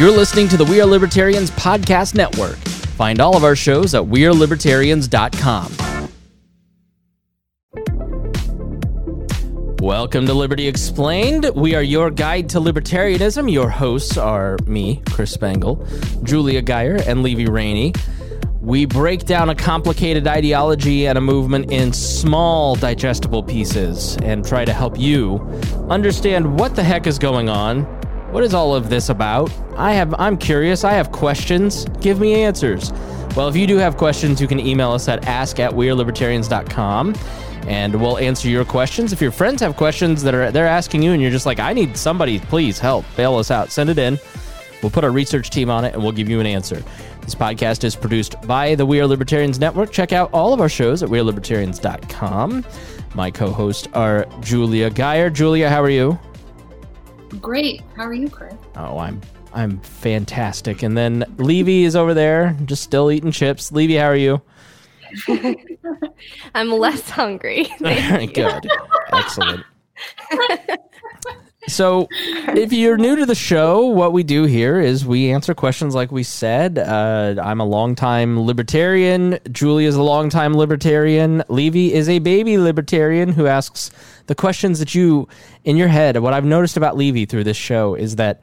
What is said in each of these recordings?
You're listening to the We Are Libertarians Podcast Network. Find all of our shows at WeareLibertarians.com. Welcome to Liberty Explained. We are your guide to libertarianism. Your hosts are me, Chris Spangle, Julia Geyer, and Levy Rainey. We break down a complicated ideology and a movement in small, digestible pieces and try to help you understand what the heck is going on what is all of this about? I have I'm curious. I have questions. Give me answers. Well, if you do have questions, you can email us at ask at wearelibertarians.com and we'll answer your questions. If your friends have questions that are they're asking you and you're just like, I need somebody, please help, bail us out, send it in. We'll put our research team on it and we'll give you an answer. This podcast is produced by the We Are Libertarians Network. Check out all of our shows at wearelibertarians.com. My co-hosts are Julia Geyer. Julia, how are you? Great. How are you, Chris? Oh, I'm I'm fantastic. And then Levy is over there, just still eating chips. Levy, how are you? I'm less hungry. Good. Excellent. So, if you're new to the show, what we do here is we answer questions like we said. Uh, I'm a longtime libertarian. Julie is a longtime libertarian. Levy is a baby libertarian who asks the questions that you, in your head, what I've noticed about Levy through this show is that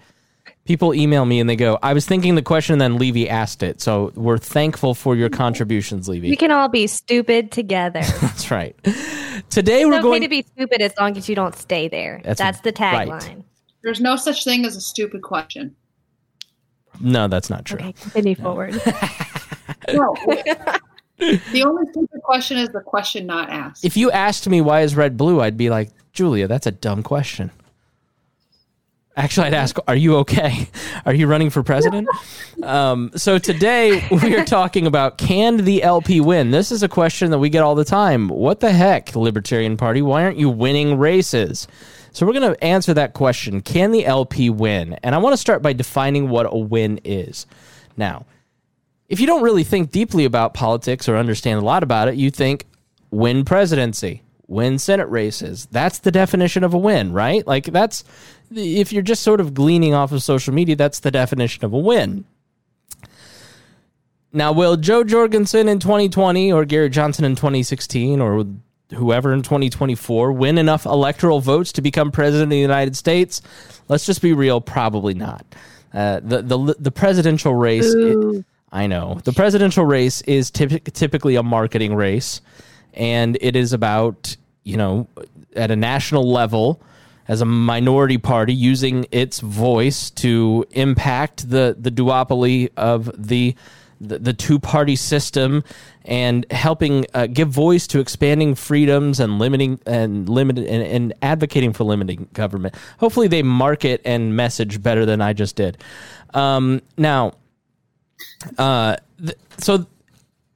people email me and they go, I was thinking the question, and then Levy asked it. So, we're thankful for your contributions, Levy. We can all be stupid together. That's right. Today it's we're okay going to be stupid as long as you don't stay there. That's That's, the right. tagline. There's no such thing as a stupid question. No, that's not true. Okay, continue forward. No. the only stupid question is the question not asked. If you asked me why is red blue, I'd be like, Julia, that's a dumb question. Actually, I'd ask, are you okay? Are you running for president? um, so today we are talking about can the LP win? This is a question that we get all the time. What the heck, Libertarian Party? Why aren't you winning races? So we're going to answer that question. Can the LP win? And I want to start by defining what a win is. Now, if you don't really think deeply about politics or understand a lot about it, you think win presidency, win Senate races. That's the definition of a win, right? Like that's if you're just sort of gleaning off of social media, that's the definition of a win. Now, will Jo Jorgensen in 2020 or Gary Johnson in 2016 or whoever in 2024 win enough electoral votes to become president of the United States? Let's just be real, probably not. Uh, the the the presidential race. I know the presidential race is typ- typically a marketing race, and it is about you know at a national level as a minority party using its voice to impact the the duopoly of the the, the two party system and helping uh, give voice to expanding freedoms and limiting and limited and, and advocating for limiting government. Hopefully, they market and message better than I just did. Um, now, uh, th- so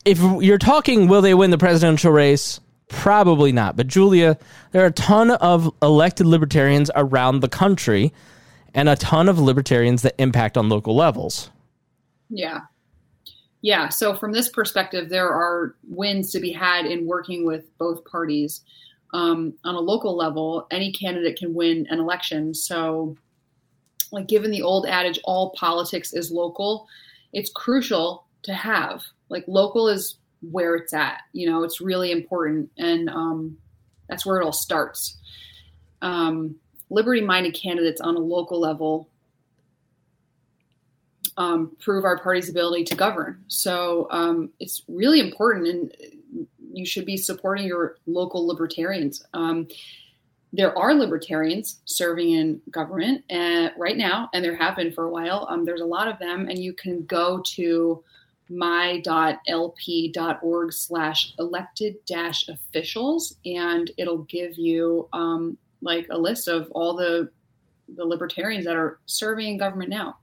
if you're talking, will they win the presidential race? Probably not. But Julia, there are a ton of elected libertarians around the country, and a ton of libertarians that impact on local levels. Yeah. Yeah. So, from this perspective, there are wins to be had in working with both parties. Um, on a local level, any candidate can win an election. So, like given the old adage, all politics is local, it's crucial to have. Like, local is where it's at. You know, it's really important. And um, that's where it all starts. Um, liberty minded candidates on a local level um, prove our party's ability to govern. So um, it's really important, and you should be supporting your local libertarians. Um, there are libertarians serving in government uh, right now, and there have been for a while. Um, there's a lot of them, and you can go to my.lp.org slash elected dash officials, and it'll give you um, like a list of all the the libertarians that are serving in government now.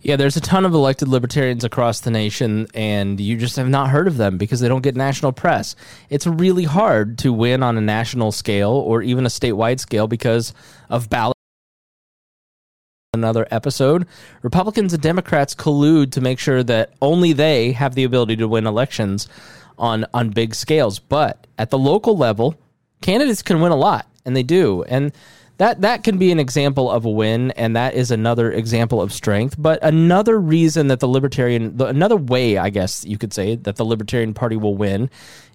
Yeah, there's a ton of elected libertarians across the nation, and you just have not heard of them because they don't get national press. It's really hard to win on a national scale or even a statewide scale because of ballot. Another episode. Republicans and Democrats collude to make sure that only they have the ability to win elections on on big scales. But at the local level, candidates can win a lot, and they do. And that that can be an example of a win, and that is another example of strength. But another reason that the Libertarian, the, another way, I guess you could say, that the Libertarian Party will win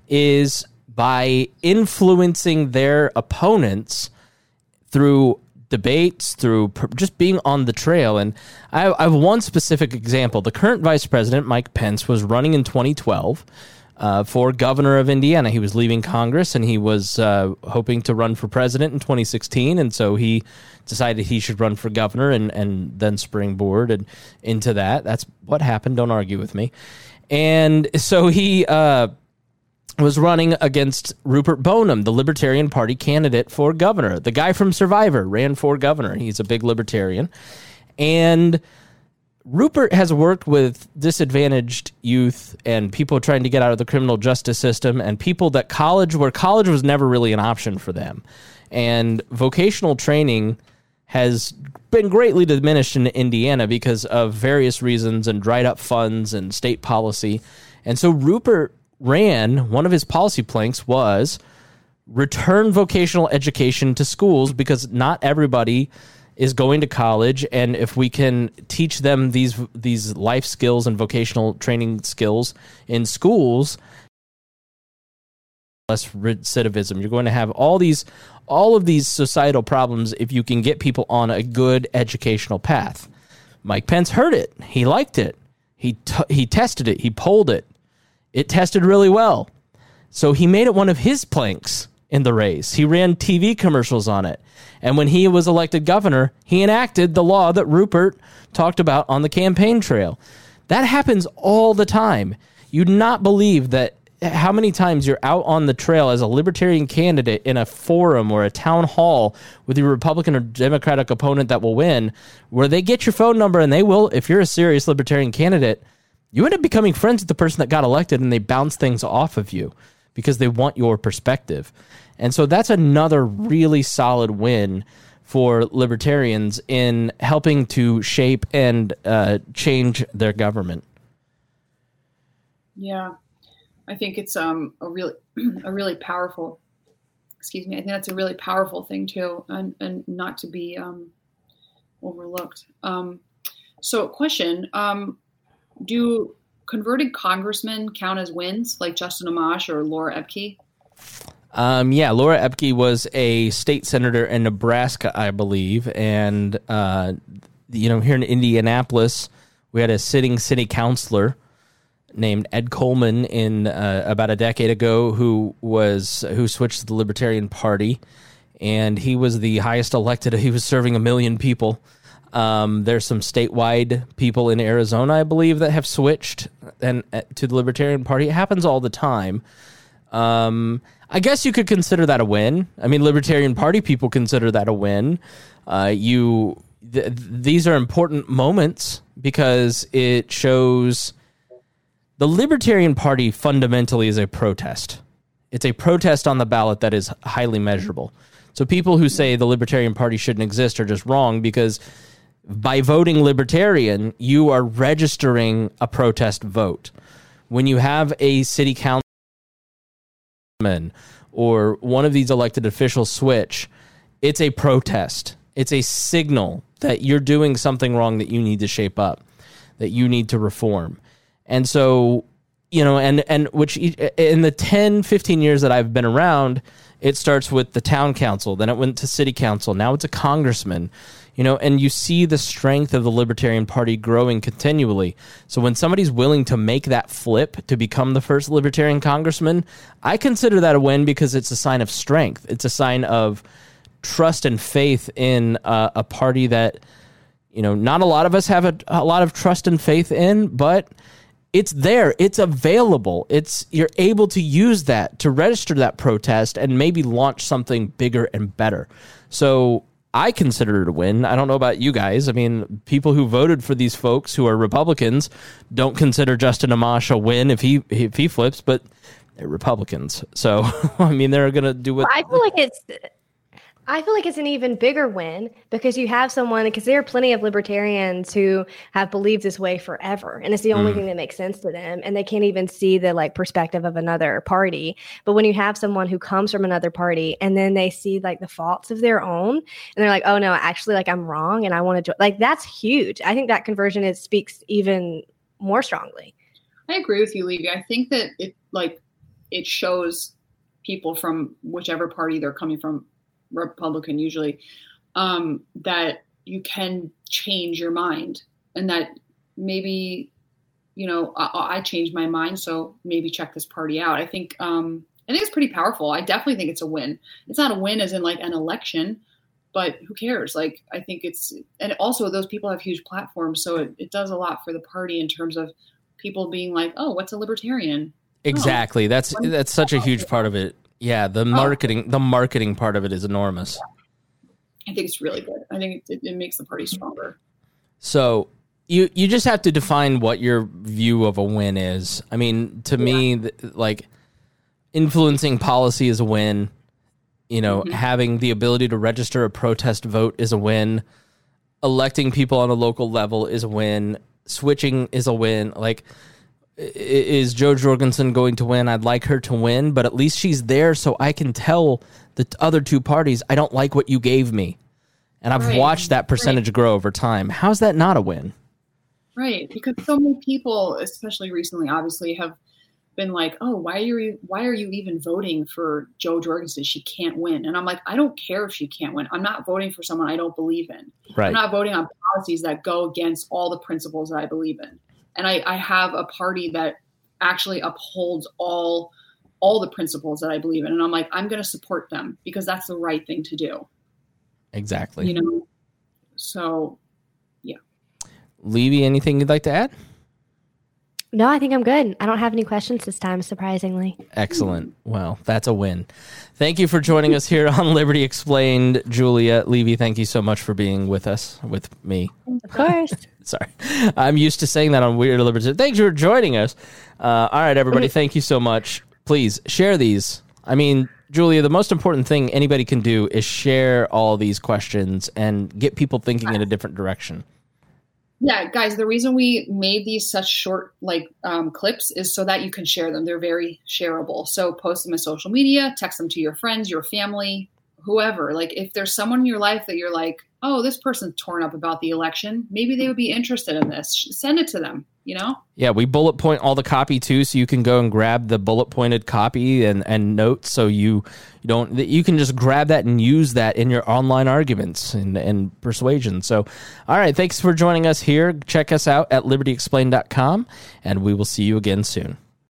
is by influencing their opponents through debates, through just being on the trail. And I, I have one specific example. The current vice president, Mike Pence, was running in 2012 uh, for governor of Indiana. He was leaving Congress and he was uh, hoping to run for president in 2016. And so he decided he should run for governor and, and then springboard and into that. That's what happened. Don't argue with me. And so he uh, was running against Rupert Boneham, the Libertarian Party candidate for governor. The guy from Survivor ran for governor. He's a big libertarian. And Rupert has worked with disadvantaged youth and people trying to get out of the criminal justice system and people that college, where college was never really an option for them. And vocational training has been greatly diminished in Indiana because of various reasons and dried up funds and state policy. And so Rupert ran, one of his policy planks was return vocational education to schools because not everybody is going to college. And if we can teach them these these life skills and vocational training skills in schools less recidivism. You're going to have all these all of these societal problems if you can get people on a good educational path. Mike Pence heard it. He liked it. He t- he tested it. He polled it it tested really well so he made it one of his planks in the race. He ran TV commercials on it. And when he was elected governor, he enacted the law that Rupert talked about on the campaign trail. That happens all the time. You'd not believe that how many times you're out on the trail as a libertarian candidate in a forum or a town hall with your Republican or Democratic opponent that will win, where they get your phone number and they will, if you're a serious libertarian candidate, you end up becoming friends with the person that got elected and they bounce things off of you because they want your perspective. And so that's another really solid win for libertarians in helping to shape and uh, change their government. Yeah, I think it's um, a really a really powerful. Excuse me. I think that's a really powerful thing too, and and not to be um, overlooked. Um, so, question: um, Do converted congressmen count as wins, like Justin Amash or Laura Ebke? Um, yeah, Laura Ebke was a state senator in Nebraska, I believe, and uh, you know here in Indianapolis, we had a sitting city councilor named Ed Coleman in uh, about a decade ago who was who switched to the Libertarian Party, and he was the highest elected. He was serving a million people. Um, there's some statewide people in Arizona, I believe, that have switched and uh, to the Libertarian Party. It happens all the time. Um, I guess you could consider that a win. I mean, Libertarian Party people consider that a win. Uh, you, th- these are important moments because it shows the Libertarian Party fundamentally is a protest. It's a protest on the ballot that is highly measurable. So people who say the Libertarian Party shouldn't exist are just wrong because by voting Libertarian, you are registering a protest vote. When you have a city council or one of these elected officials switch, it's a protest. It's a signal that you're doing something wrong that you need to shape up, that you need to reform. And so, you know, and and which in the 10, 15 years that I've been around, it starts with the town council, then it went to city council, now it's a congressman you know, and you see the strength of the Libertarian Party growing continually. So when somebody's willing to make that flip to become the first Libertarian congressman, I consider that a win because it's a sign of strength. It's a sign of trust and faith in uh, a party that, you know, not a lot of us have a, a lot of trust and faith in, but it's there it's available it's you're able to use that to register that protest and maybe launch something bigger and better so I consider it a win. I don't know about you guys. I mean, people who voted for these folks who are Republicans don't consider Justin Amash a win if he if he flips, but they're Republicans. So I mean, they're going to do what I feel like it's. I feel like it's an even bigger win because you have someone, because there are plenty of libertarians who have believed this way forever. And it's the only Mm. thing that makes sense to them. And they can't even see the like perspective of another party. But when you have someone who comes from another party and then they see like the faults of their own and they're like, oh no, actually, like I'm wrong and I want to, jo-. like that's huge. I think that conversion is speaks even more strongly. I agree with you, Levy. I think that it like it shows people from whichever party they're coming from, Republican usually, um, that you can change your mind and that maybe you know I, I changed my mind, so maybe check this party out. I think um, I think it's pretty powerful. I definitely think it's a win. It's not a win as in like an election, but who cares? Like I think it's and also those people have huge platforms, so it, it does a lot for the party in terms of people being like, oh, what's a libertarian? Exactly. That's that's such a huge part of it. Yeah, the oh. marketing the marketing part of it is enormous. I think it's really good. I think it, it makes the party stronger. So you you just have to define what your view of a win is. I mean, to me, th- like influencing policy is a win. You know, mm-hmm. having the ability to register a protest vote is a win. Electing people on a local level is a win. Switching is a win. Like, is Jo Jorgensen going to win? I'd like her to win, but at least she's there so I can tell the other two parties I don't like what you gave me. And I've Right. watched that percentage grow over time. How's that not a win? Right, because so many people, especially recently, obviously have been like, "Oh, why are you why are you even voting for Jo Jorgensen? She can't win." And I'm like, "I don't care if she can't win. I'm not voting for someone I don't believe in. Right. I'm not voting on policies that go against all the principles that I believe in. And I, I have a party that actually upholds all all the principles that I believe in. And I'm like, I'm going to support them because that's the right thing to do. Exactly. You know. So yeah. Levy, anything you'd like to add? No, I think I'm good. I don't have any questions this time, surprisingly. Excellent. Well, that's a win. Thank you for joining us here on Liberty Explained, Julia Levy. Thank you so much for being with us, with me. Of course. Sorry, I'm used to saying that on Weird Liberty. Thanks for joining us. Uh, all right, everybody. Thank you so much. Please share these. I mean, Julia, the most important thing anybody can do is share all these questions and get people thinking in a different direction. yeah, guys, the reason we made these such short like um, clips is so that you can share them. They're very shareable. So post them in social media, text them to your friends, your family, whoever. Like if there's someone in your life that you're like, oh, this person's torn up about the election, maybe they would be interested in this. Send it to them. You know. Yeah, we bullet point all the copy too, so you can go and grab the bullet pointed copy and, and notes. So you you don't you can just grab that and use that in your online arguments and, and persuasion. So, all right, thanks for joining us here. Check us out at libertyexplained.com, and we will see you again soon.